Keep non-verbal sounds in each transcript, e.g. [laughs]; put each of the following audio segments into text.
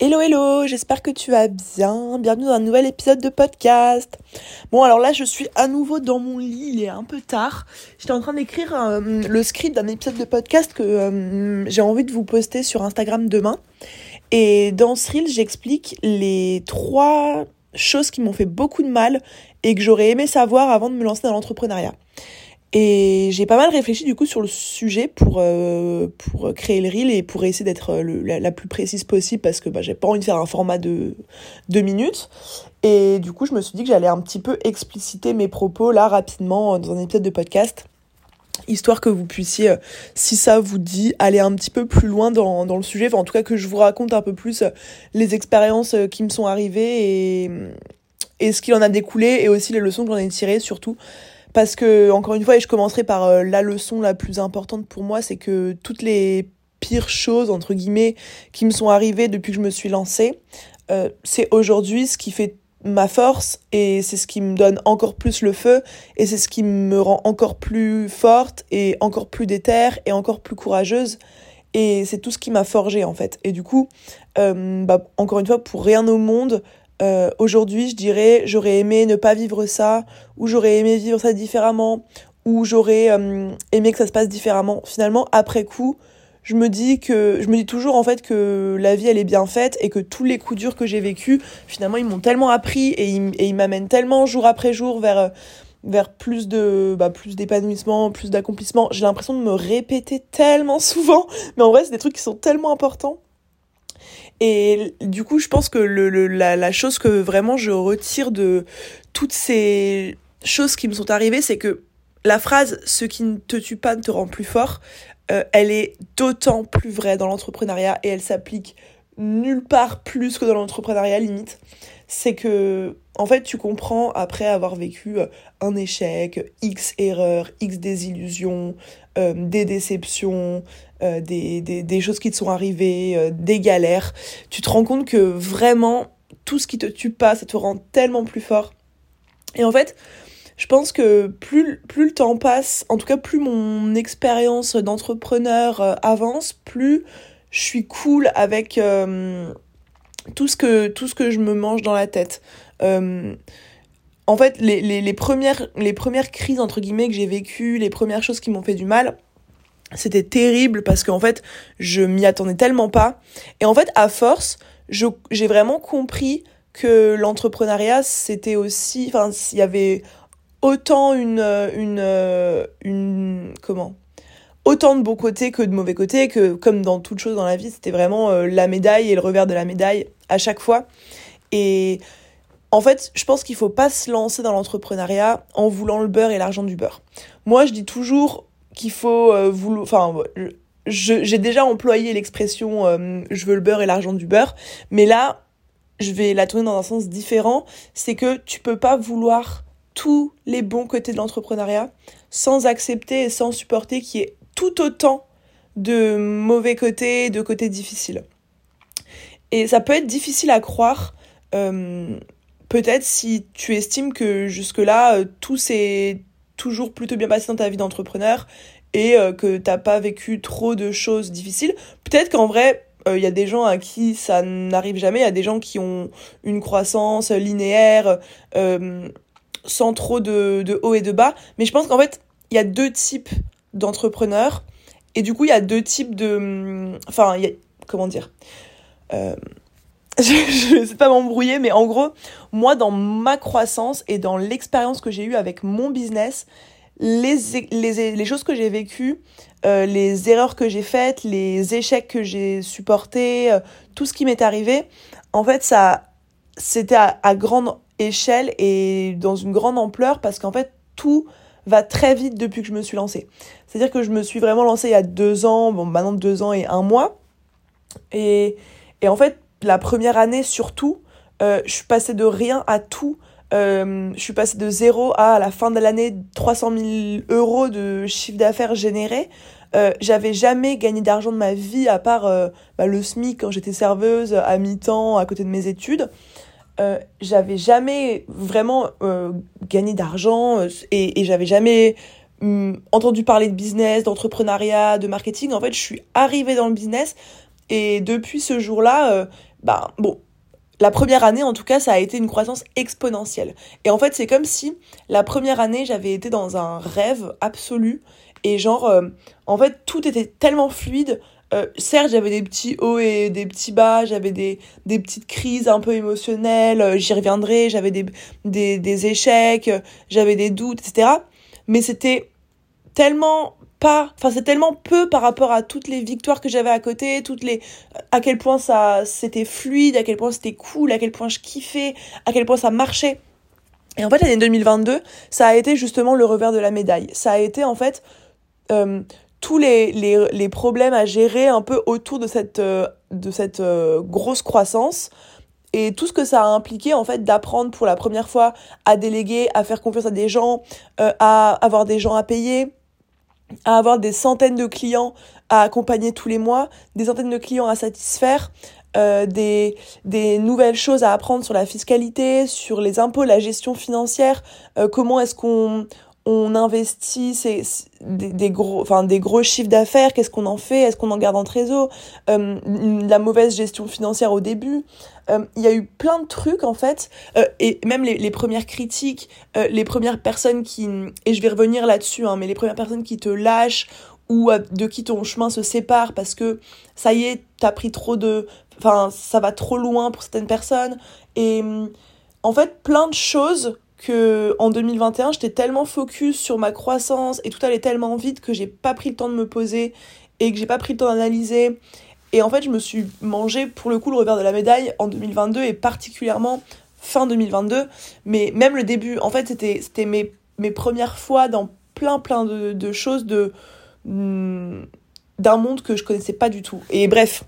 Hello hello, j'espère que tu vas bien. Bienvenue dans un nouvel épisode de podcast. Bon alors là je suis à nouveau dans mon lit, il est un peu tard. J'étais en train d'écrire euh, le script d'un épisode de podcast que euh, j'ai envie de vous poster sur Instagram demain. Et dans ce reel j'explique les trois choses qui m'ont fait beaucoup de mal et que j'aurais aimé savoir avant de me lancer dans l'entrepreneuriat. Et j'ai pas mal réfléchi du coup sur le sujet pour, euh, pour créer le reel et pour essayer d'être euh, la, la, plus précise possible parce que bah, j'ai pas envie de faire un format de deux minutes. Et du coup, je me suis dit que j'allais un petit peu expliciter mes propos là rapidement dans un épisode de podcast histoire que vous puissiez, euh, si ça vous dit, aller un petit peu plus loin dans, dans le sujet, enfin, en tout cas que je vous raconte un peu plus les expériences qui me sont arrivées et, et ce qu'il en a découlé et aussi les leçons que j'en ai tirées surtout parce que, encore une fois, et je commencerai par euh, la leçon la plus importante pour moi, c'est que toutes les pires choses, entre guillemets, qui me sont arrivées depuis que je me suis lancée, euh, c'est aujourd'hui ce qui fait ma force et c'est ce qui me donne encore plus le feu et c'est ce qui me rend encore plus forte et encore plus déterre et encore plus courageuse. Et c'est tout ce qui m'a forgé en fait. Et du coup euh, bah, encore une fois pour rien au monde euh, aujourd'hui, je dirais, j'aurais aimé ne pas vivre ça, ou j'aurais aimé vivre ça différemment, ou j'aurais euh, aimé que ça se passe différemment. Finalement, après coup, je me dis que je me dis toujours en fait que la vie elle est bien faite et que tous les coups durs que j'ai vécus, finalement, ils m'ont tellement appris et ils, et ils m'amènent tellement jour après jour vers euh, vers plus de bah, plus d'épanouissement, plus d'accomplissement. J'ai l'impression de me répéter tellement [laughs] souvent, mais en vrai, c'est des trucs qui sont tellement importants et du coup, je pense que la chose que vraiment je retire de toutes ces choses qui me sont arrivées, c'est que la phrase ce qui ne te tue pas ne te rend plus fort, euh, elle est d'autant plus vraie dans l'entrepreneuriat et elle s'applique nulle part plus que dans l'entrepreneuriat limite. C'est que en fait, tu comprends après avoir vécu euh, un échec, X erreurs, X désillusions, euh, des déceptions, euh, des, des, des, choses qui te sont arrivées, euh, des galères, tu te rends compte que vraiment, tout ce qui te tue pas, ça te rend tellement plus fort. Et en fait, je pense que plus, plus le temps passe, en tout cas plus mon expérience d'entrepreneur avance, plus je suis cool avec tout, ce que, tout ce que je me mange dans la tête. Euh, en fait, les, les, les, premières, les premières crises, entre guillemets, que j'ai vécues, les premières choses qui m'ont fait du mal, c'était terrible parce qu'en fait, je m'y attendais tellement pas. Et en fait, à force, j'ai vraiment compris que l'entrepreneuriat, c'était aussi, enfin, il y avait autant une, une, une, comment? Autant de bons côtés que de mauvais côtés, que comme dans toute chose dans la vie, c'était vraiment euh, la médaille et le revers de la médaille à chaque fois. Et en fait, je pense qu'il faut pas se lancer dans l'entrepreneuriat en voulant le beurre et l'argent du beurre. Moi, je dis toujours qu'il faut euh, vouloir. Enfin, j'ai déjà employé l'expression euh, je veux le beurre et l'argent du beurre, mais là, je vais la tourner dans un sens différent. C'est que tu peux pas vouloir tous les bons côtés de l'entrepreneuriat sans accepter et sans supporter qu'il y ait tout autant de mauvais côtés, de côtés difficiles. Et ça peut être difficile à croire. Euh, peut-être si tu estimes que jusque-là, euh, tout s'est toujours plutôt bien passé dans ta vie d'entrepreneur et euh, que t'as pas vécu trop de choses difficiles. Peut-être qu'en vrai, il euh, y a des gens à qui ça n'arrive jamais, il y a des gens qui ont une croissance linéaire, sans trop de, de haut et de bas. Mais je pense qu'en fait, il y a deux types d'entrepreneurs. Et du coup, il y a deux types de... Enfin, il y a... Comment dire [laughs] je ne sais pas m'embrouiller, mais en gros, moi, dans ma croissance et dans l'expérience que j'ai eue avec mon business, les, les, les choses que j'ai vécues, euh, les erreurs que j'ai faites, les échecs que j'ai supportés, euh, tout ce qui m'est arrivé, en fait, ça, c'était à, à, grande échelle et dans une grande ampleur parce qu'en fait, tout va très vite depuis que je me suis lancée. C'est-à-dire que je me suis vraiment lancée il y a deux ans, bon, maintenant deux ans et un mois. Et, et en fait, la première année surtout, euh, je suis passée de rien à tout. Euh, je suis passée de zéro à, à la fin de l'année 300 000 euros de chiffre d'affaires généré. Euh, j'avais jamais gagné d'argent de ma vie à part bah, le SMIC quand j'étais serveuse à mi-temps à côté de mes études. J'avais jamais vraiment gagné d'argent et, j'avais jamais hum, entendu parler de business, d'entrepreneuriat, de marketing. En fait, je suis arrivée dans le business Et depuis ce jour-là, bah bon, la première année, en tout cas, ça a été une croissance exponentielle. Et en fait, c'est comme si la première année, j'avais été dans un rêve absolu. Et genre, euh, en fait, tout était tellement fluide. Euh, certes, j'avais des petits hauts et des petits bas, j'avais des, petites crises un peu émotionnelles, euh, j'y reviendrai, j'avais des échecs, j'avais des doutes, etc. Mais c'était tellement pas enfin c'est tellement peu par rapport à toutes les victoires que j'avais à côté toutes les à quel point ça c'était fluide à quel point c'était cool à quel point je kiffais à quel point ça marchait. Et en fait l'année 2022 ça a été justement le revers de la médaille. Ça a été en fait euh, tous les, les, les, problèmes à gérer un peu autour de cette euh, de cette euh, grosse croissance. Et tout ce que ça a impliqué en fait d'apprendre pour la première fois à déléguer à faire confiance à des gens à avoir des gens à payer à avoir des centaines de clients à accompagner tous les mois, des centaines de clients à satisfaire, euh, des, des nouvelles choses à apprendre sur la fiscalité, sur les impôts, la gestion financière, euh, comment est-ce qu'on on investit ces, des, gros, enfin, des gros chiffres d'affaires, qu'est-ce qu'on en fait, est-ce qu'on en garde en trésor, euh, la mauvaise gestion financière au début. Euh, il y a eu plein de trucs en fait, euh, et même les, les premières critiques, les premières personnes qui, et je vais revenir là-dessus, hein, mais les premières personnes qui te lâchent ou de qui ton chemin se sépare parce que ça y est, t'as pris trop de, enfin, ça va trop loin pour certaines personnes. Et en fait, plein de choses que en 2021, j'étais tellement focus sur ma croissance et tout allait tellement vite que j'ai pas pris le temps de me poser et que j'ai pas pris le temps d'analyser. Et en fait, je me suis mangé pour le coup le revers de la médaille en 2022 et particulièrement fin 2022, mais même le début. En fait, c'était c'était mes mes premières fois dans plein plein de, de choses de hmm, d'un monde que je connaissais pas du tout. Et bref,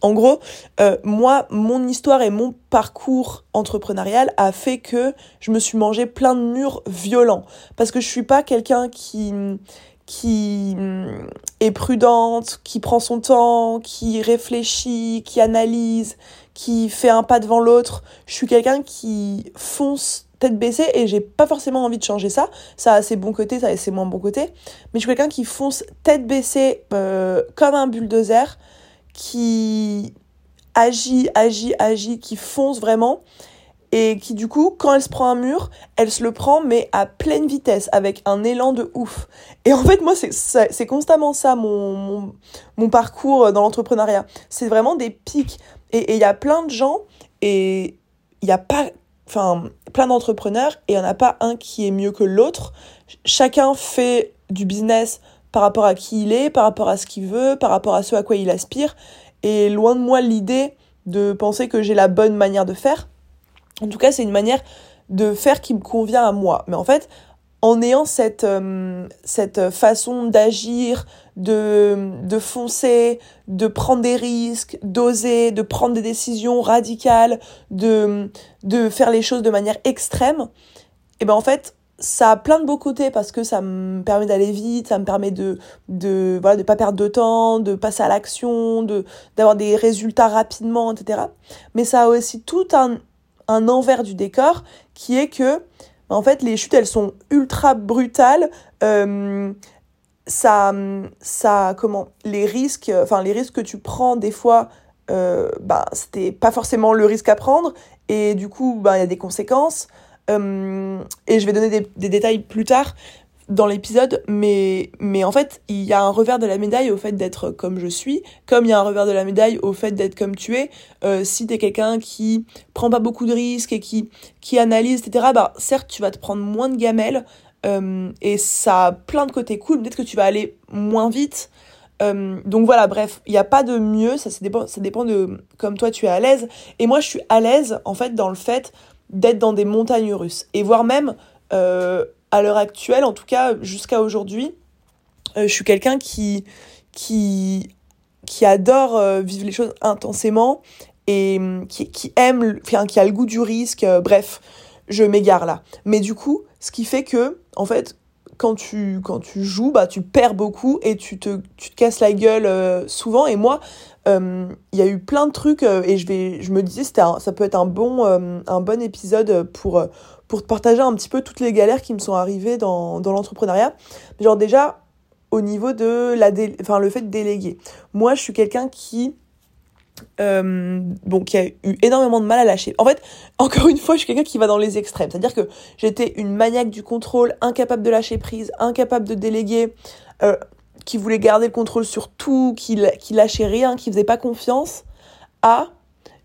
en gros, euh, moi, mon histoire et mon parcours entrepreneurial a fait que je me suis mangé plein de murs violents. Parce que je suis pas quelqu'un qui, qui est prudente, qui prend son temps, qui réfléchit, qui analyse, qui fait un pas devant l'autre. Je suis quelqu'un qui fonce tête baissée et j'ai pas forcément envie de changer ça. Ça a ses bons côtés, ça a ses moins bons côtés. Mais je suis quelqu'un qui fonce tête baissée euh, comme un bulldozer qui agit, agit, agit, qui fonce vraiment et qui du coup, quand elle se prend un mur, elle se le prend mais à pleine vitesse, avec un élan de ouf. Et en fait, moi, c'est constamment ça, mon, mon, mon parcours dans l'entrepreneuriat. C'est vraiment des pics. Et il y a plein de gens, et il n'y a pas, enfin, plein d'entrepreneurs, et il n'y en a pas un qui est mieux que l'autre. Chacun fait du business par rapport à qui il est, par rapport à ce qu'il veut, par rapport à ce à quoi il aspire. Et loin de moi l'idée de penser que j'ai la bonne manière de faire. En tout cas, c'est une manière de faire qui me convient à moi. Mais en fait, en ayant cette, euh, cette façon d'agir, de, de foncer, de prendre des risques, d'oser, de prendre des décisions radicales, de, de faire les choses de manière extrême, et ben en fait, ça a plein de beaux côtés parce que ça me permet d'aller vite, ça me permet de de voilà de pas perdre de temps, de passer à l'action, de d'avoir des résultats rapidement, etc. Mais ça a aussi tout un un envers du décor qui est que en fait les chutes elles sont ultra brutales. Euh, ça ça comment les risques enfin les risques que tu prends des fois euh, bah c'était pas forcément le risque à prendre et du coup bah il y a des conséquences euh, et je vais donner des, détails plus tard dans l'épisode, mais, mais en fait, il y a un revers de la médaille au fait d'être comme je suis, comme il y a un revers de la médaille au fait d'être comme tu es. Euh, si t'es quelqu'un qui prend pas beaucoup de risques et qui, qui analyse, etc., bah, certes, tu vas te prendre moins de gamelles, euh, et ça a plein de côtés cool, peut-être que tu vas aller moins vite. donc voilà, bref, il n'y a pas de mieux, ça, ça, dépend, ça dépend de comme toi tu es à l'aise. Et moi, je suis à l'aise, en fait, dans le fait d'être dans des montagnes russes. Et voire même, euh, à l'heure actuelle, en tout cas jusqu'à aujourd'hui, euh, je suis quelqu'un qui, qui, qui adore euh, vivre les choses intensément et hum, qui, qui aime, enfin, qui a le goût du risque. bref, je m'égare là. Mais du coup, ce qui fait que, en fait, quand tu, quand tu joues, bah, tu perds beaucoup et tu te, tu te casses la gueule souvent. Et moi, il y a eu plein de trucs euh, et je vais je me disais c'était ça peut être un bon euh, un bon épisode pour pour partager un petit peu toutes les galères qui me sont arrivées dans dans l'entrepreneuriat genre déjà au niveau de la enfin le fait de déléguer moi je suis quelqu'un qui euh, qui a eu énormément de mal à lâcher. En fait, [laughs] encore une fois, je suis quelqu'un qui va dans les extrêmes. C'est-à-dire que j'étais une maniaque du contrôle, incapable de lâcher prise, incapable de déléguer, euh, qui voulait garder le contrôle sur tout, qui, qui lâchait rien, qui faisait pas confiance, à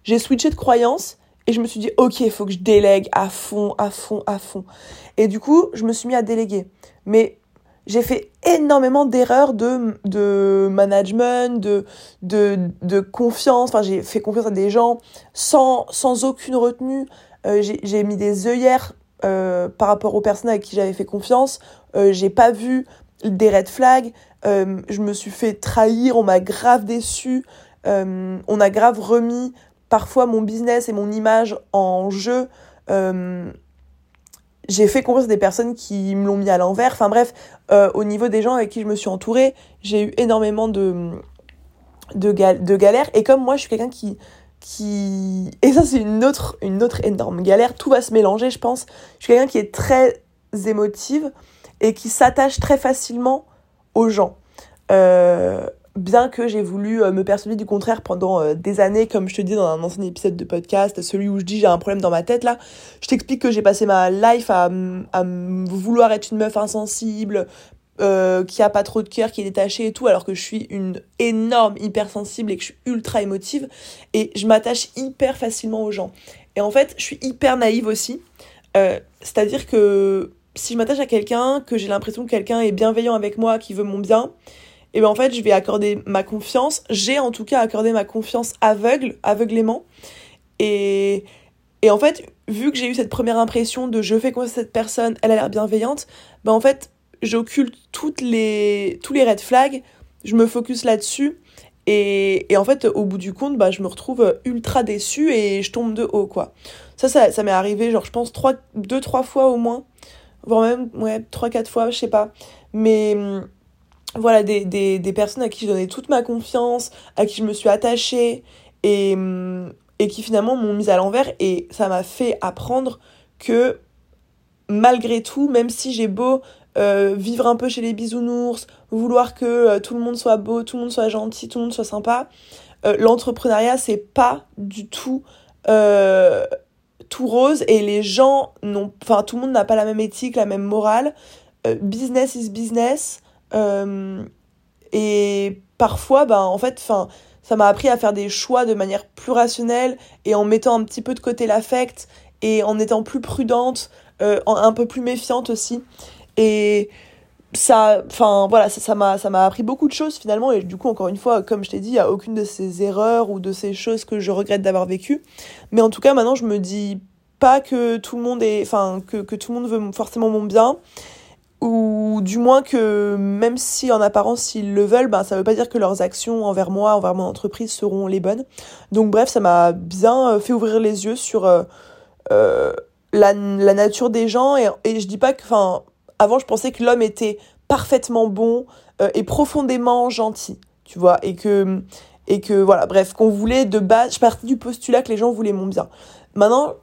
j'ai switché de croyance et je me suis dit, ok, il faut que je délègue à fond, à fond, à fond. Et du coup, je me suis mis à déléguer. Mais j'ai fait énormément d'erreurs de, de management, de, de, de confiance. Enfin, j'ai fait confiance à des gens sans, sans aucune retenue. Euh, j'ai mis des œillères euh, par rapport aux personnes avec qui j'avais fait confiance. Euh, j'ai pas vu des red flags. Euh, je me suis fait trahir. On m'a grave déçu. Euh, on a grave remis parfois mon business et mon image en jeu. Euh, j'ai fait confiance à des personnes qui me l'ont mis à l'envers. Enfin bref, au niveau des gens avec qui je me suis entourée, j'ai eu énormément de, de, de galères. Et comme moi, je suis quelqu'un qui, qui... Et ça, c'est une autre, une autre énorme galère. Tout va se mélanger, je pense. Je suis quelqu'un qui est très émotive et qui s'attache très facilement aux gens. Euh, bien que j'ai voulu euh, me persuader du contraire pendant euh, des années, comme je te dis dans un ancien épisode de podcast, celui où je dis j'ai un problème dans ma tête là, je t'explique que j'ai passé ma life à, vouloir être une meuf insensible, qui a pas trop de cœur, qui est détachée et tout, alors que je suis une énorme hypersensible et que je suis ultra émotive, et je m'attache hyper facilement aux gens. Et en fait, je suis hyper naïve aussi, c'est-à-dire que si je m'attache à quelqu'un, que j'ai l'impression que quelqu'un est bienveillant avec moi, qui veut mon bien, et bien en fait, je vais accorder ma confiance. J'ai en tout cas accordé ma confiance aveugle, aveuglément. Et, et en fait, vu que j'ai eu cette première impression de je fais confiance à cette personne, elle a l'air bienveillante, ben en fait, j'occulte toutes les, tous les red flags, je me focus là-dessus. Et, et, en fait, au bout du compte, bah, je me retrouve ultra déçue et je tombe de haut, quoi. Ça, ça, ça m'est arrivé, genre, je pense, trois, deux, trois fois au moins. Voire même, ouais, trois, quatre fois, je sais pas. Mais voilà, des, personnes à qui je donnais toute ma confiance, à qui je me suis attachée et, mm, et qui finalement m'ont mise à l'envers. Et ça m'a fait apprendre que malgré tout, même si j'ai beau euh, vivre un peu chez les bisounours, vouloir que euh, tout le monde soit beau, tout le monde soit gentil, tout le monde soit sympa, euh, l'entrepreneuriat, c'est pas du tout tout rose et les gens n'ont. Enfin, tout le monde n'a pas la même éthique, la même morale. Euh, business is business. Euh, et parfois, ben, en fait, enfin, ça m'a appris à faire des choix de manière plus rationnelle et en mettant un petit peu de côté l'affect et en étant plus prudente, euh, un peu plus méfiante aussi. Et ça, enfin voilà, ça m'a ça m'a appris beaucoup de choses finalement et du coup encore une fois, comme je t'ai dit, il y a aucune de ces erreurs ou de ces choses que je regrette d'avoir vécues. Mais en tout cas, maintenant, je me dis pas que tout le monde est, enfin que que tout le monde veut forcément mon bien ou du moins que même si en apparence ils le veulent, ben, ça veut pas dire que leurs actions envers moi, envers mon entreprise seront les bonnes. Donc bref, ça m'a bien euh, fait ouvrir les yeux sur euh, euh, la, la, nature des gens et, et je dis pas que, enfin, avant je pensais que l'homme était parfaitement bon euh, et profondément gentil, tu vois, et que et que voilà, bref, qu'on voulait de base, je partais du postulat que les gens voulaient mon bien. Maintenant,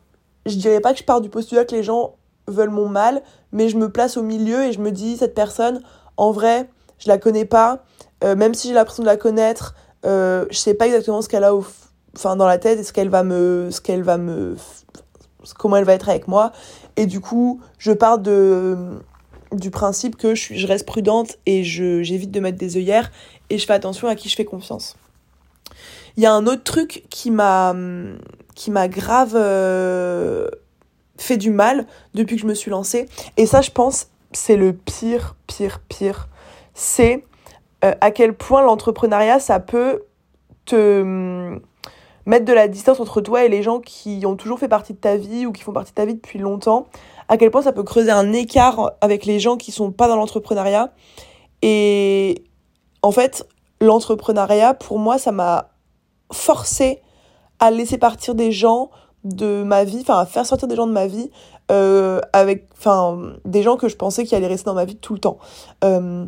je dirais pas que je pars du postulat que les gens veulent mon mal, mais je me place au milieu et je me dis, cette personne, en vrai, je la connais pas, euh, même si j'ai l'impression de la connaître, euh, je sais pas exactement ce qu'elle a au enfin, dans la tête et ce qu'elle va me. ce qu'elle va me. comment elle va être avec moi. Et du coup, je pars de, du principe que je, suis, je reste prudente et j'évite de mettre des œillères et je fais attention à qui je fais confiance. Il y a un autre truc qui m'a, qui grave. Euh, fait du mal depuis que je me suis lancée. Et ça, je pense, c'est le pire, pire, pire. C'est euh, à quel point l'entrepreneuriat, ça peut te mettre de la distance entre toi et les gens qui ont toujours fait partie de ta vie ou qui font partie de ta vie depuis longtemps. À quel point ça peut creuser un écart avec les gens qui sont pas dans l'entrepreneuriat. Et en fait, l'entrepreneuriat, pour moi, ça m'a forcé à laisser partir des gens de ma vie, enfin à faire sortir des gens de ma vie euh, avec, des gens que je pensais qui allaient rester dans ma vie tout le temps. Euh,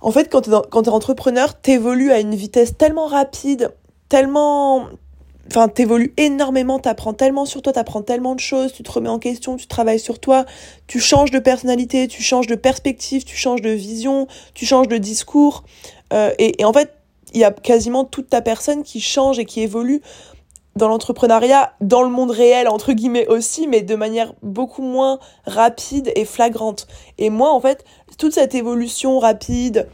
en fait, quand t'es quand t'es entrepreneur, à une vitesse tellement rapide, tellement, enfin t'évolues énormément, t'apprends tellement sur toi, t'apprends tellement de choses, tu te remets en question, tu travailles sur toi, tu changes de personnalité, tu changes de perspective, tu changes de vision, tu changes de discours, euh, et, et en fait il y a quasiment toute ta personne qui change et qui évolue dans l'entrepreneuriat, dans le monde réel, entre guillemets aussi, mais de manière beaucoup moins rapide et flagrante. Et moi, en fait, toute cette évolution rapide,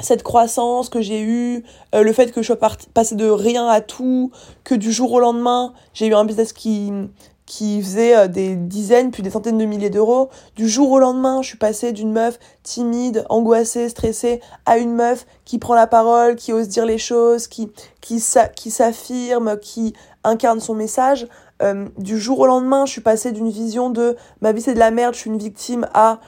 cette croissance que j'ai eue, euh, le fait que je sois passé de rien à tout, que du jour au lendemain, j'ai eu un business qui, qui faisait euh, des dizaines puis des centaines de milliers d'euros. Du jour au lendemain, je suis passée d'une meuf timide, angoissée, stressée, à une meuf qui prend la parole, qui ose dire les choses, qui, qui, qui s'affirme, qui incarne son message. Euh, du jour au lendemain, je suis passée d'une vision de ma vie c'est de la merde, je suis une victime à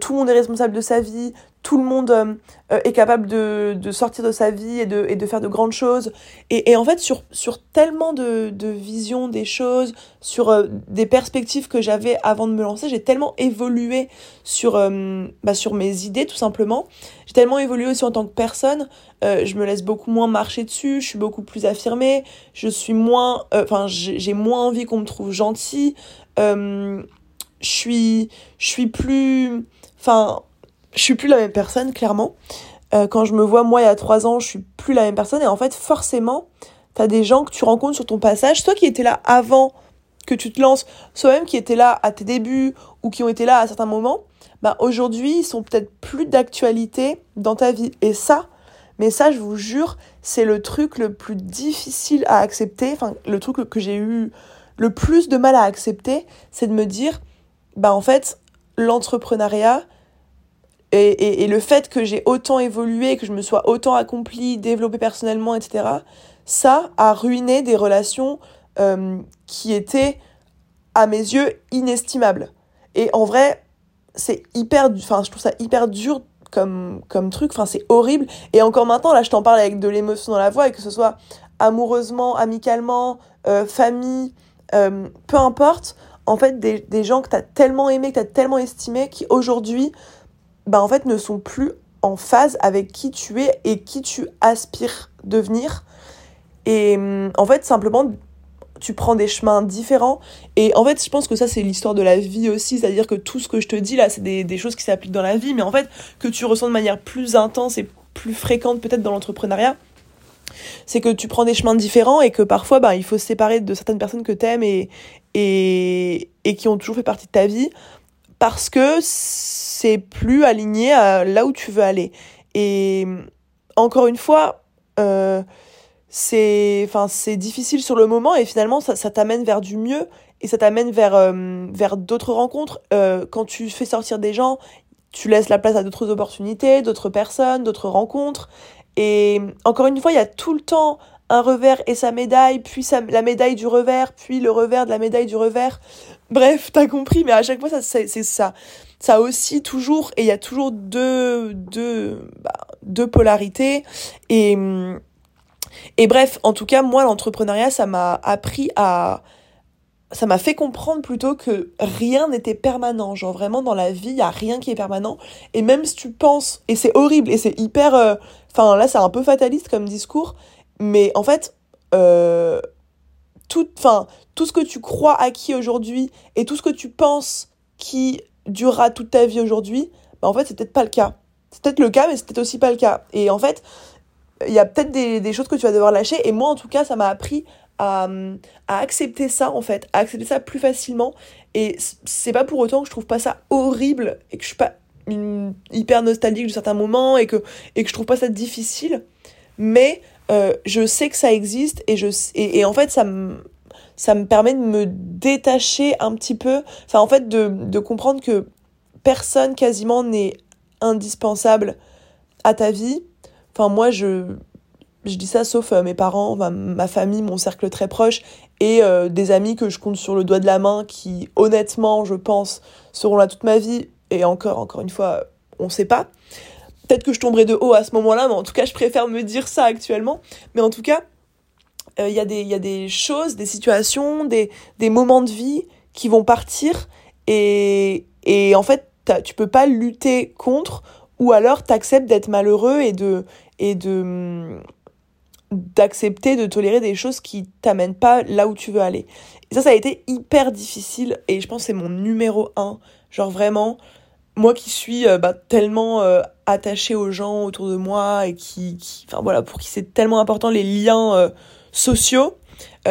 tout le monde est responsable de sa vie, tout le monde euh, euh, est capable de, de, sortir de sa vie et de, et de faire de grandes choses. Et, et en fait, sur, sur tellement de, de visions des choses, sur euh, des perspectives que j'avais avant de me lancer, j'ai tellement évolué sur, bah, sur mes idées, tout simplement. J'ai tellement évolué aussi en tant que personne. je me laisse beaucoup moins marcher dessus, je suis beaucoup plus affirmée, je suis moins... Enfin, j'ai moins envie qu'on me trouve gentil. je suis... Je suis plus... Enfin je suis plus la même personne, clairement. Euh, quand je me vois, moi, il y a trois ans, je suis plus la même personne. Et en fait, forcément, t'as des gens que tu rencontres sur ton passage, soit qui étaient là avant que tu te lances, soit même qui étaient là à tes débuts ou qui ont été là à certains moments, bah aujourd'hui, ils sont peut-être plus d'actualité dans ta vie. Et ça, mais ça, je vous jure, c'est le truc le plus difficile à accepter, enfin, le truc que j'ai eu le plus de mal à accepter, c'est de me dire, bah en fait, l'entrepreneuriat, et, et, le fait que j'ai autant évolué, que je me sois autant accomplie, développée personnellement, etc., ça a ruiné des relations euh, qui étaient, à mes yeux, inestimables. Et en vrai, c'est hyper, enfin, je trouve ça hyper dur comme, comme truc, enfin, c'est horrible. Et encore maintenant, là, je t'en parle avec de l'émotion dans la voix, et que ce soit amoureusement, amicalement, euh, famille, euh, peu importe, en fait, des, des gens que t'as tellement aimé, que t'as tellement estimé, qui aujourd'hui bah, en fait, ne sont plus en phase avec qui tu es et qui tu aspires devenir. Et hum, en fait, simplement, tu prends des chemins différents. Et en fait, je pense que ça, c'est l'histoire de la vie aussi. C'est-à-dire que tout ce que je te dis là, c'est des, des choses qui s'appliquent dans la vie. Mais en fait, que tu ressens de manière plus intense et plus fréquente peut-être dans l'entrepreneuriat, c'est que tu prends des chemins différents et que parfois, bah, il faut se séparer de certaines personnes que t'aimes et, et, et qui ont toujours fait partie de ta vie parce que c'est plus aligné à là où tu veux aller. Et encore une fois, euh, c'est difficile sur le moment et finalement ça, ça t'amène vers du mieux et ça t'amène vers euh, vers d'autres rencontres euh, quand tu fais sortir des gens tu laisses la place à d'autres opportunités d'autres personnes d'autres rencontres et encore une fois il y a tout le temps un revers et sa médaille, puis la médaille du revers, puis le revers de la médaille du revers. Bref, t'as compris, mais à chaque fois, ça, c'est, ça. Ça aussi toujours, et il y a toujours deux, deux, bah, deux polarités. Et, et bref, en tout cas, moi, l'entrepreneuriat, ça m'a appris à, ça m'a fait comprendre plutôt que rien n'était permanent. Genre vraiment dans la vie, il y a rien qui est permanent. Et même si tu penses, et c'est horrible, et c'est hyper... Euh, enfin là, c'est un peu fataliste comme discours, mais en fait, euh, tout, tout ce que tu crois acquis aujourd'hui et tout ce que tu penses qui durera toute ta vie aujourd'hui, bah en fait, c'est peut-être pas le cas. C'est peut-être le cas, mais c'est peut-être aussi pas le cas. Et en fait, il y a peut-être des, des, choses que tu vas devoir lâcher. Et moi, en tout cas, ça m'a appris à, à, accepter ça, en fait, à accepter ça plus facilement. Et c'est pas pour autant que je trouve pas ça horrible et que je suis pas hyper nostalgique de certains moments et que, et que je trouve pas ça difficile. Mais euh, je sais que ça existe et, je, et, en fait, ça me, ça me permet de me détacher un petit peu, enfin en fait de, de comprendre que personne quasiment n'est indispensable à ta vie. Enfin moi je, je dis ça sauf euh, mes parents, ma famille, mon cercle très proche et euh, des amis que je compte sur le doigt de la main qui honnêtement je pense seront là toute ma vie et encore encore une fois on sait pas. Peut-être que je tomberai de haut à ce moment-là, mais en tout cas, je préfère me dire ça actuellement. Mais en tout cas, il euh, y, a des, y a des choses, des situations, des, des moments de vie qui vont partir et, et en fait, tu peux pas lutter contre ou alors t'acceptes d'être malheureux et de et de d'accepter de tolérer des choses qui t'amènent pas là où tu veux aller. Et ça ça a été hyper difficile et je pense que c'est mon numéro un. Genre vraiment moi qui suis bah, tellement attachée aux gens autour de moi et qui, qui enfin voilà, pour qui c'est tellement important les liens sociaux,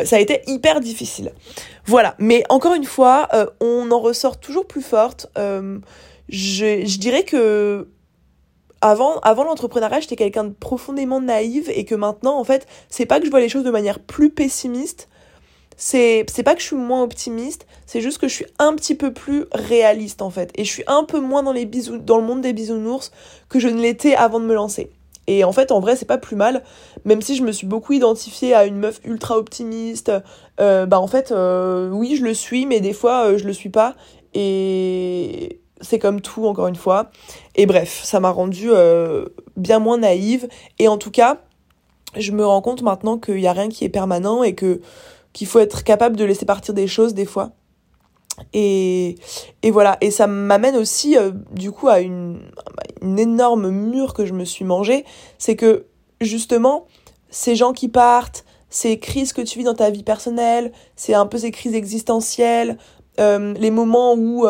ça a été hyper difficile. Voilà, mais encore une fois, on en ressort toujours plus forte. je, je dirais que avant, avant l'entrepreneuriat, j'étais quelqu'un de profondément naïve et que maintenant, en fait, c'est pas que je vois les choses de manière plus pessimiste, c'est c'est pas que je suis moins optimiste, c'est juste que je suis un petit peu plus réaliste en fait et je suis un peu moins dans les bisous dans le monde des bisounours que je ne l'étais avant de me lancer. Et en fait, en vrai, c'est pas plus mal, même si je me suis beaucoup identifiée à une meuf ultra optimiste. Euh, bah en fait, euh, oui, je le suis, mais des fois, euh, je le suis pas. Et c'est comme tout, encore une fois. Et bref, ça m'a rendue euh, bien moins naïve. Et en tout cas, je me rends compte maintenant qu'il n'y a rien qui est permanent et que qu'il faut être capable de laisser partir des choses des fois. Et, et voilà, et ça m'amène aussi euh, du coup à une, une énorme mur que je me suis mangée, c'est que justement, ces gens qui partent, ces crises que tu vis dans ta vie personnelle, c'est un peu ces crises existentielles, euh, les moments où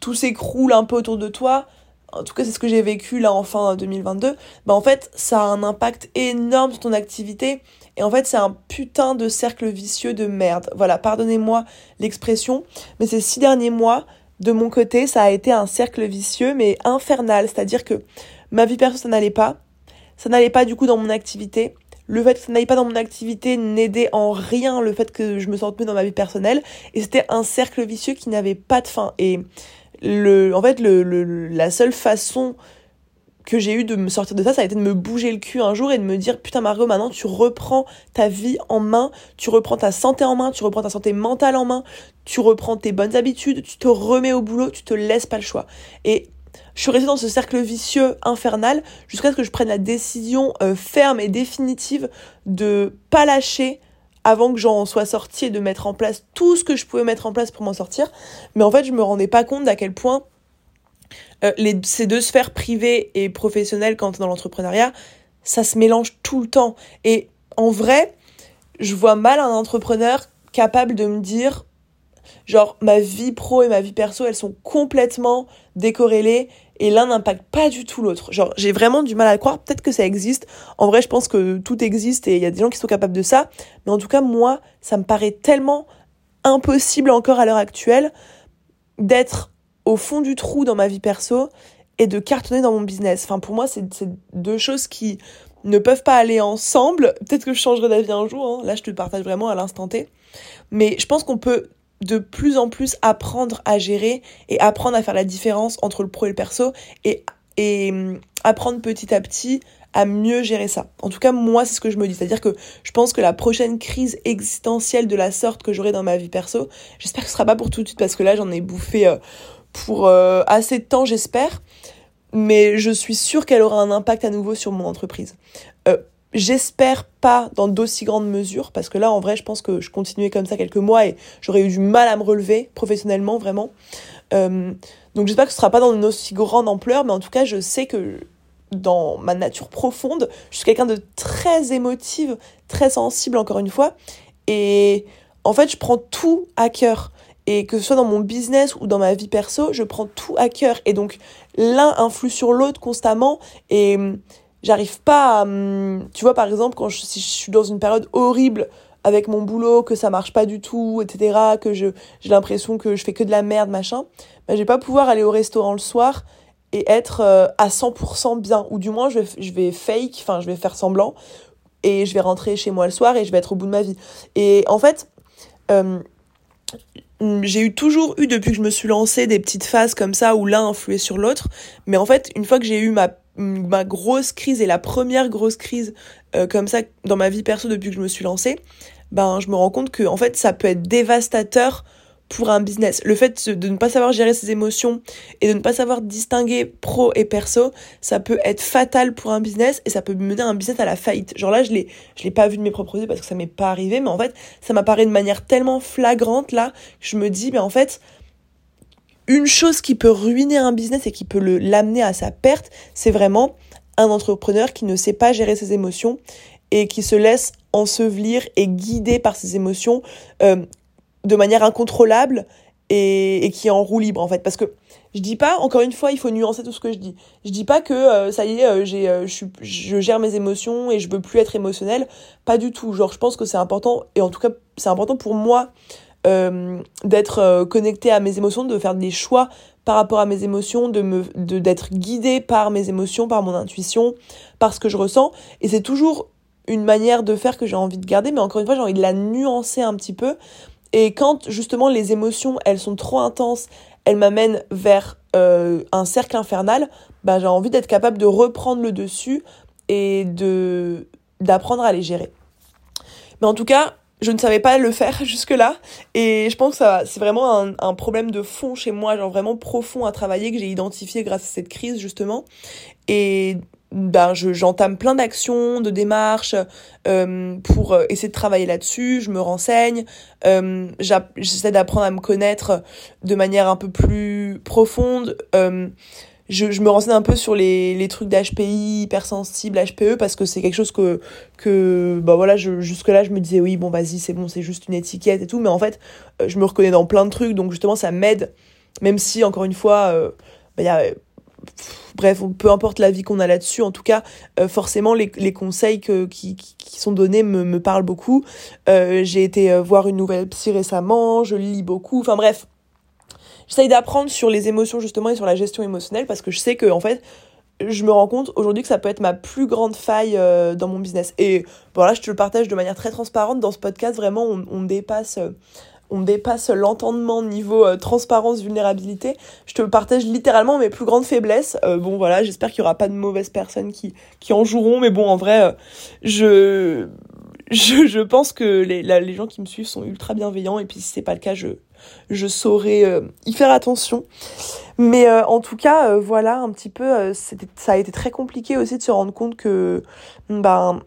tout s'écroule un peu autour de toi, en tout cas c'est ce que j'ai vécu là en fin 2022, bah en fait ça a un impact énorme sur ton activité et en fait c'est un putain de cercle vicieux de merde. Voilà, pardonnez-moi l'expression, mais ces six derniers mois, de mon côté, ça a été un cercle vicieux mais infernal, c'est-à-dire que ma vie perso ça n'allait pas, ça n'allait pas du coup dans mon activité, le fait que ça n'aille pas dans mon activité n'aidait en rien le fait que je me sente mieux dans ma vie personnelle. Et c'était un cercle vicieux qui n'avait pas de fin. Et le, en fait, la seule façon que j'ai eu de me sortir de ça, ça a été de me bouger le cul un jour et de me dire putain Margot, maintenant tu reprends ta vie en main, tu reprends ta santé en main, tu reprends ta santé mentale en main, tu reprends tes bonnes habitudes, tu te remets au boulot, tu te laisses pas le choix. Et je suis restée dans ce cercle vicieux infernal jusqu'à ce que je prenne la décision euh, ferme et définitive de pas lâcher avant que j'en sois sortie et de mettre en place tout ce que je pouvais mettre en place pour m'en sortir. Mais en fait, je me rendais pas compte d'à quel point euh, les, ces deux sphères privées et professionnelles quand dans l'entrepreneuriat, ça se mélange tout le temps. Et en vrai, je vois mal un entrepreneur capable de me dire, genre, ma vie pro et ma vie perso, elles sont complètement décorrélées et l'un n'impacte pas du tout l'autre. Genre, j'ai vraiment du mal à croire. Peut-être que ça existe. En vrai, je pense que tout existe et il y a des gens qui sont capables de ça. Mais en tout cas, moi, ça me paraît tellement impossible encore à l'heure actuelle d'être au fond du trou dans ma vie perso et de cartonner dans mon business. Enfin, pour moi, c'est deux choses qui ne peuvent pas aller ensemble. Peut-être que je changerai d'avis un jour. Hein. Là, je te partage vraiment à l'instant T. Mais je pense qu'on peut de plus en plus apprendre à gérer et apprendre à faire la différence entre le pro et le perso et, hum, apprendre petit à petit à mieux gérer ça. En tout cas, moi, c'est ce que je me dis. C'est-à-dire que je pense que la prochaine crise existentielle de la sorte que j'aurai dans ma vie perso, j'espère que ce sera pas pour tout de suite parce que là, j'en ai bouffé euh, pour euh, assez de temps, j'espère. Mais je suis sûre qu'elle aura un impact à nouveau sur mon entreprise. Euh, J'espère pas dans d'aussi grandes mesures, parce que là, en vrai, je pense que je continuais comme ça quelques mois et j'aurais eu du mal à me relever professionnellement, vraiment. Euh, donc j'espère que ce sera pas dans une aussi grande ampleur, mais en tout cas, je sais que dans ma nature profonde, je suis quelqu'un de très émotive, très sensible, encore une fois. Et en fait, je prends tout à cœur. Et que ce soit dans mon business ou dans ma vie perso, je prends tout à cœur. Et donc, l'un influe sur l'autre constamment. Et j'arrive pas à, hum, tu vois par exemple quand je, si je suis dans une période horrible avec mon boulot que ça marche pas du tout etc que je j'ai l'impression que je fais que de la merde machin ben, je vais pas pouvoir aller au restaurant le soir et être euh, à 100% bien ou du moins je vais, je vais fake enfin je vais faire semblant et je vais rentrer chez moi le soir et je vais être au bout de ma vie et en fait euh, j'ai eu toujours eu depuis que je me suis lancée des petites phases comme ça où l'un influait sur l'autre. Mais en fait une fois que j'ai eu ma ma grosse crise et la première grosse crise euh, comme ça dans ma vie perso depuis que je me suis lancée, ben je me rends compte que en fait ça peut être dévastateur pour un business. Le fait de ne pas savoir gérer ses émotions et de ne pas savoir distinguer pro et perso, ça peut être fatal pour un business et ça peut mener un business à la faillite. Genre là, je l'ai je l'ai pas vu de mes propres yeux parce que ça m'est pas arrivé, mais en fait, ça m'apparaît de manière tellement flagrante là, que je me dis mais en fait, une chose qui peut ruiner un business et qui peut l'amener à sa perte, c'est vraiment un entrepreneur qui ne sait pas gérer ses émotions et qui se laisse ensevelir et guider par ses émotions euh, de manière incontrôlable et, qui est en roue libre en fait. Parce que je dis pas encore une fois il faut nuancer tout ce que je dis. Je dis pas que euh, ça y est euh, j'ai euh, je gère mes émotions et je veux plus être émotionnelle. Pas du tout. Genre je pense que c'est important et en tout cas c'est important pour moi d'être connecté à mes émotions de faire des choix par rapport à mes émotions de d'être guidé par mes émotions par mon intuition par ce que je ressens. Et c'est toujours une manière de faire que j'ai envie de garder. Mais encore une fois j'ai envie de la nuancer un petit peu et quand justement les émotions, elles sont trop intenses, elles m'amènent vers euh, un cercle infernal, bah, j'ai envie d'être capable de reprendre le dessus et de d'apprendre à les gérer. Mais en tout cas, je ne savais pas le faire [laughs] jusque-là. Et je pense que c'est vraiment un, un, problème de fond chez moi, genre vraiment profond à travailler, que j'ai identifié grâce à cette crise, justement. Et ben je j'entame plein d'actions, de démarches euh, pour euh, essayer de travailler là-dessus. Je me renseigne, euh, j'essaie d'apprendre à me connaître de manière un peu plus profonde. Euh, je, je me renseigne un peu sur les, les trucs d'HPI, hypersensible, HPE, parce que c'est quelque chose que, que bah voilà, jusque-là, je me disais, oui, bon, vas-y, c'est bon, c'est juste une étiquette et tout, mais en fait, je me reconnais dans plein de trucs, donc justement, ça m'aide, même si, encore une fois, bah, il y a bref, peu importe la vie qu'on a là-dessus, en tout cas, euh, forcément, les, conseils que, qui, sont donnés me, me parlent beaucoup. Euh, j'ai été euh, voir une nouvelle psy récemment, je lis beaucoup, enfin bref. J'essaye d'apprendre sur les émotions justement et sur la gestion émotionnelle parce que je sais que, en fait, je me rends compte aujourd'hui que ça peut être ma plus grande faille dans mon business. Et voilà, je te le partage de manière très transparente. Dans ce podcast, vraiment, on, on dépasse on dépasse l'entendement niveau euh, transparence, vulnérabilité. Je te partage littéralement mes plus grandes faiblesses. Euh, bon voilà, j'espère qu'il y aura pas de mauvaises personnes qui, qui en joueront, mais bon en vrai, euh, je, je, je pense que les, les gens qui me suivent sont ultra bienveillants et puis si c'est pas le cas, je, je saurais y faire attention. Mais en tout cas, voilà un petit peu, ça a été très compliqué aussi de se rendre compte que ben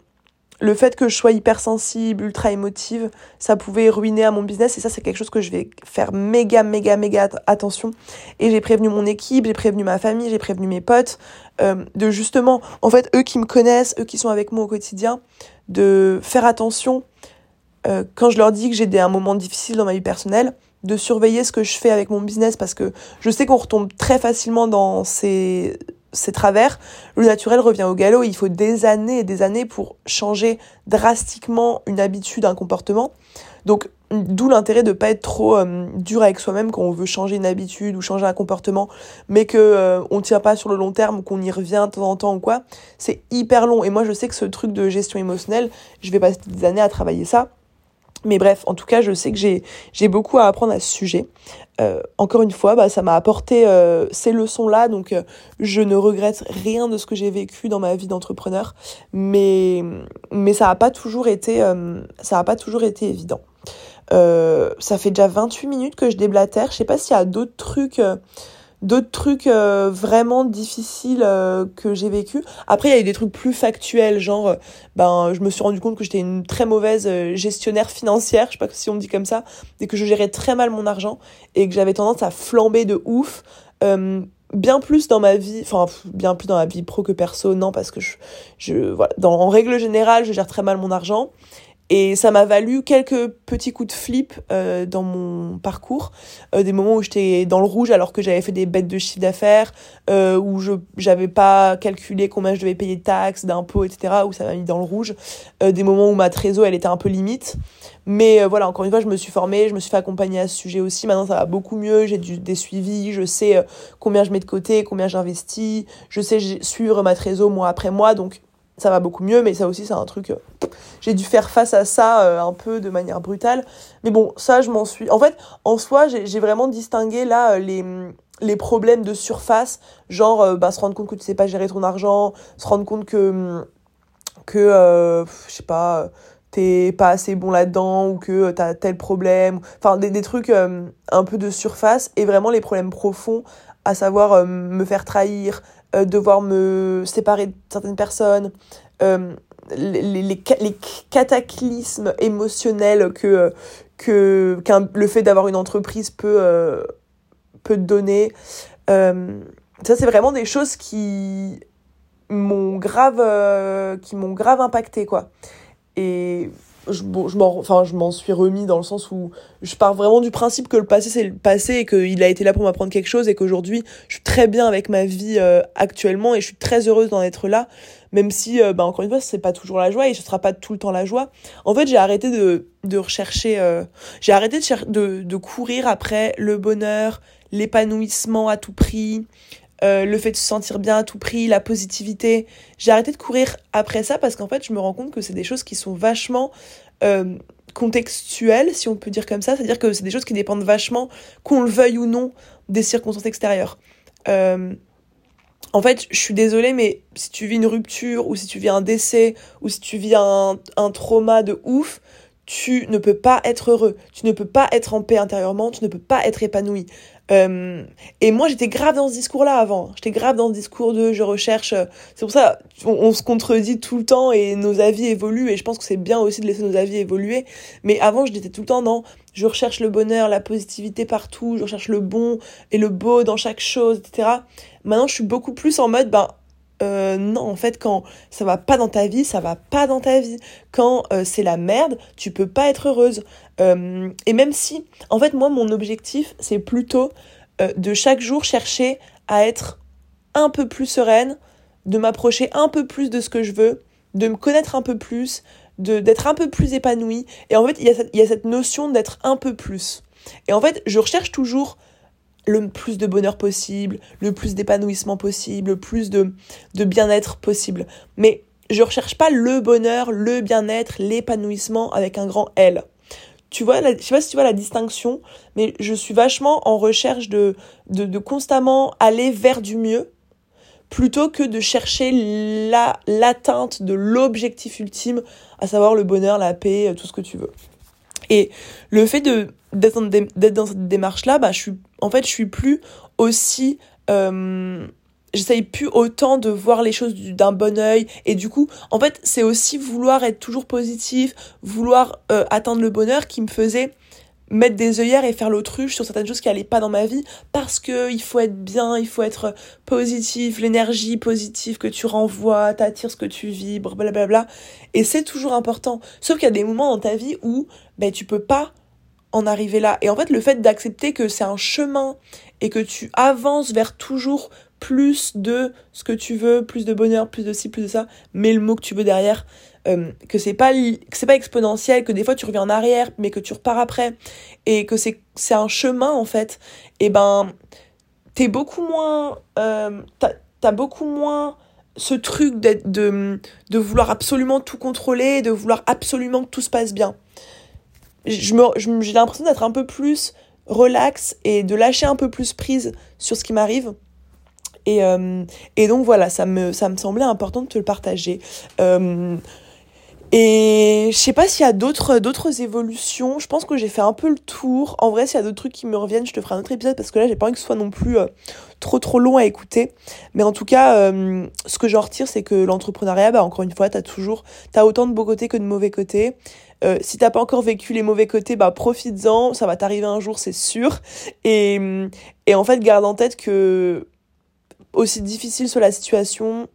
le fait que je sois hypersensible, ultra émotive, ça pouvait ruiner à mon business et ça c'est quelque chose que je vais faire méga méga méga attention. Et j'ai prévenu mon équipe, j'ai prévenu ma famille, j'ai prévenu mes potes euh, de justement en fait eux qui me connaissent, eux qui sont avec moi au quotidien, de faire attention euh, quand je leur dis que j'ai des un moment difficile dans ma vie personnelle, de surveiller ce que je fais avec mon business parce que je sais qu'on retombe très facilement dans ces ces travers, le naturel revient au galop. Il faut des années et des années pour changer drastiquement une habitude, un comportement. Donc, d'où l'intérêt de pas être trop euh, dur avec soi-même quand on veut changer une habitude ou changer un comportement, mais que euh, on tient pas sur le long terme qu'on y revient de temps en temps ou quoi. C'est hyper long. Et moi, je sais que ce truc de gestion émotionnelle, je vais passer des années à travailler ça. Mais bref, en tout cas, je sais que j'ai, beaucoup à apprendre à ce sujet. Euh, encore une fois, bah, ça m'a apporté euh, ces leçons-là, donc euh, je ne regrette rien de ce que j'ai vécu dans ma vie d'entrepreneur, mais, ça n'a pas toujours été, évident. ça fait déjà 28 minutes que je déblatère. Je sais pas s'il y a d'autres trucs d'autres trucs euh, vraiment difficiles euh, que j'ai vécu. Après, il y a eu des trucs plus factuels, genre, euh, ben, je me suis rendu compte que j'étais une très mauvaise gestionnaire financière, je sais pas si on me dit comme ça, et que je gérais très mal mon argent et que j'avais tendance à flamber de ouf. bien plus dans ma vie, enfin bien plus dans ma vie pro que perso, non parce que je, je voilà, dans, en règle générale, je gère très mal mon argent et ça m'a valu quelques petits coups de flip euh, dans mon parcours, euh, des moments où j'étais dans le rouge alors que j'avais fait des bêtes de chiffre d'affaires, euh, où je j'avais pas calculé combien je devais payer de taxes, d'impôts, etc., où ça m'a mis dans le rouge, des moments où ma trésor elle était un peu limite. Mais voilà, encore une fois, je me suis formée, je me suis fait accompagner à ce sujet aussi. Maintenant, ça va beaucoup mieux, j'ai des suivis, je sais combien je mets de côté, combien j'investis, je sais suivre ma trésor mois après mois, donc ça va beaucoup mieux, mais ça aussi, c'est un truc. Euh, j'ai dû faire face à ça euh, un peu de manière brutale. Mais bon, ça, je m'en suis. En fait, en soi, j'ai vraiment distingué là euh, les, les problèmes de surface, genre bah, se rendre compte que tu sais pas gérer ton argent, se rendre compte que. que je sais pas t'es pas assez bon là-dedans ou que t'as tel problème, enfin des, des trucs un peu de surface et vraiment les problèmes profonds, à savoir me faire trahir, euh, devoir me séparer de certaines personnes, euh, les, cataclysmes émotionnels que, que le fait d'avoir une entreprise peut, euh, peut donner. ça, c'est vraiment des choses qui m'ont grave, qui m'ont grave impacté, quoi. Et je, bon, je m'en suis remis dans le sens où je pars vraiment du principe que le passé c'est le passé et qu'il a été là pour m'apprendre quelque chose et qu'aujourd'hui je suis très bien avec ma vie euh, actuellement et je suis très heureuse d'en être là même si euh, bah, encore une fois c'est pas toujours la joie et ce sera pas tout le temps la joie. En fait j'ai arrêté de, de rechercher euh, j'ai arrêté de, de, de courir après le bonheur l'épanouissement à tout prix euh, le fait de se sentir bien à tout prix, la positivité. J'ai arrêté de courir après ça parce qu'en fait, je me rends compte que c'est des choses qui sont vachement euh, contextuelles, si on peut dire comme ça. C'est-à-dire que c'est des choses qui dépendent vachement, qu'on le veuille ou non, des circonstances extérieures. Euh, en fait, je suis désolée, mais si tu vis une rupture, ou si tu vis un décès, ou si tu vis un, un trauma de ouf, tu ne peux pas être heureux, tu ne peux pas être en paix intérieurement, tu ne peux pas être épanoui. Euh, et moi, j'étais grave dans ce discours-là avant. J'étais grave dans ce discours de je recherche. Euh, c'est pour ça, on, se contredit tout le temps et nos avis évoluent. Et je pense que c'est bien aussi de laisser nos avis évoluer. Mais avant, j'étais tout le temps dans je recherche le bonheur, la positivité partout, je recherche le bon et le beau dans chaque chose, etc. Maintenant, je suis beaucoup plus en mode, ben, euh, non, en fait, quand ça va pas dans ta vie, ça va pas dans ta vie. Quand euh, c'est la merde, tu peux pas être heureuse. Euh, et même si, en fait, moi, mon objectif, c'est plutôt de chaque jour chercher à être un peu plus sereine, de m'approcher un peu plus de ce que je veux, de me connaître un peu plus, de d'être un peu plus épanouie. Et en fait, il y, il y a cette notion d'être un peu plus. Et en fait, je recherche toujours le plus de bonheur possible, le plus d'épanouissement possible, le plus de, de bien-être possible. Mais je recherche pas le bonheur, le bien-être, l'épanouissement avec un grand L. Tu vois, la, je sais pas si tu vois la distinction, mais je suis vachement en recherche de, de, de constamment aller vers du mieux, plutôt que de chercher la, l'atteinte de l'objectif ultime, à savoir le bonheur, la paix, tout ce que tu veux. Et le fait d'être dans, cette démarche là bah je suis en fait je suis plus aussi euh, j'essaye plus autant de voir les choses d'un bon œil. Et du coup en fait c'est aussi vouloir être toujours positif vouloir euh, atteindre le bonheur qui me faisait mettre des œillères et faire l'autruche sur certaines choses qui allaient pas dans ma vie parce que il faut être bien, il faut être positif, l'énergie positive que tu renvoies, t'attires ce que tu vibres, blablabla. Et c'est toujours important. Sauf qu'il y a des moments dans ta vie où ben tu peux pas en arriver là. Et en fait, le fait d'accepter que c'est un chemin et que tu avances vers toujours plus de ce que tu veux, plus de bonheur, plus de ci, plus de ça, mets le mot que tu veux derrière, euh, que c'est pas que c'est pas exponentiel, que des fois tu reviens en arrière, mais que tu repars après, et que c'est c'est un chemin en fait. Et ben t'es beaucoup moins, euh, t'as as beaucoup moins ce truc d'être de de vouloir absolument tout contrôler, de vouloir absolument que tout se passe bien je me, j'ai l'impression d'être un peu plus relax et de lâcher un peu plus prise sur ce qui m'arrive. Et, euh, et donc voilà, ça me, ça me semblait important de te le partager. Euh, et je sais pas s'il y a d'autres d'autres évolutions. Je pense que j'ai fait un peu le tour. En vrai, s'il y a d'autres trucs qui me reviennent, je te ferai un autre épisode parce que là, j'ai pas envie que ce soit non plus euh, trop trop long à écouter. Mais en tout cas, euh, ce que j'en retire, c'est que l'entrepreneuriat, bah, encore une fois, t'as toujours, t'as autant de beaux côtés que de mauvais côtés. Euh, si t'as pas encore vécu les mauvais côtés, bah profites-en, ça va t'arriver un jour, c'est sûr. Et, et en fait, garde en tête que aussi difficile soit la situation,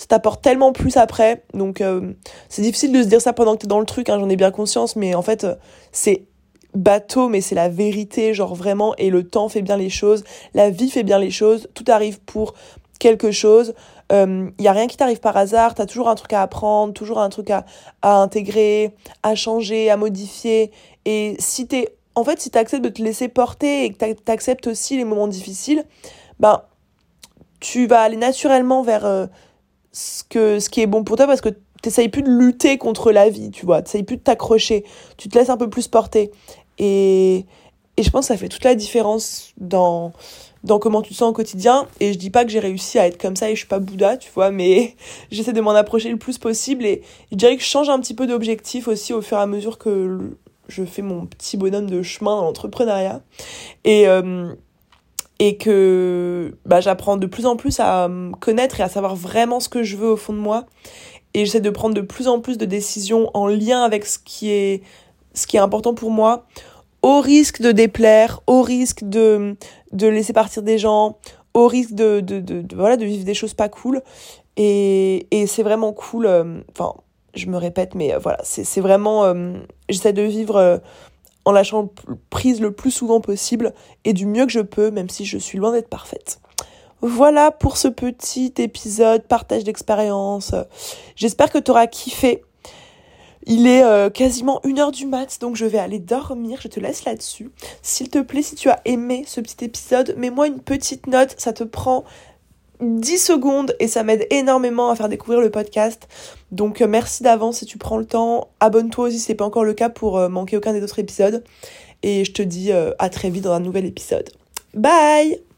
ça t'apporte tellement plus après. Donc euh, c'est difficile de se dire ça pendant que t'es dans le truc, hein, j'en ai bien conscience, mais en fait euh, c'est bateau, mais c'est la vérité, genre vraiment, et le temps fait bien les choses, la vie fait bien les choses, tout arrive pour quelque chose. Il euh, y a rien qui t'arrive par hasard, t'as toujours un truc à apprendre, toujours un truc à, à intégrer, à changer, à modifier. Et si t'es, en fait, si t'acceptes de te laisser porter et que t'acceptes aussi les moments difficiles, ben, tu vas aller naturellement vers ce, que, ce qui est bon pour toi parce que t'essayes plus de lutter contre la vie, tu vois. T'essayes plus de t'accrocher. Tu te laisses un peu plus porter. Et, et je pense que ça fait toute la différence dans, dans comment tu te sens au quotidien. Et je dis pas que j'ai réussi à être comme ça et je suis pas Bouddha, tu vois, mais [laughs] j'essaie de m'en approcher le plus possible. Et je dirais que je change un petit peu d'objectif aussi au fur et à mesure que je fais mon petit bonhomme de chemin dans l'entrepreneuriat. Et, euh, et que bah, j'apprends de plus en plus à connaître et à savoir vraiment ce que je veux au fond de moi et j'essaie de prendre de plus en plus de décisions en lien avec ce qui est ce qui est important pour moi au risque de déplaire au risque de de laisser partir des gens au risque de de, de, voilà de vivre des choses pas cool et et c'est vraiment cool euh, enfin je me répète, mais voilà, c'est vraiment. J'essaie de vivre en lâchant prise le plus souvent possible et du mieux que je peux, même si je suis loin d'être parfaite. Voilà pour ce petit épisode, partage d'expérience. J'espère que tu auras kiffé. Il est euh, quasiment une heure du mat, donc je vais aller dormir. Je te laisse là-dessus. S'il te plaît, si tu as aimé ce petit épisode, mets-moi une petite note. Ça te prend 10 secondes et ça m'aide énormément à faire découvrir le podcast. Donc euh, merci d'avance si tu prends le temps. Abonne-toi aussi si ce n'est pas encore le cas pour euh, manquer aucun des autres épisodes. Et je te dis à très vite dans un nouvel épisode. Bye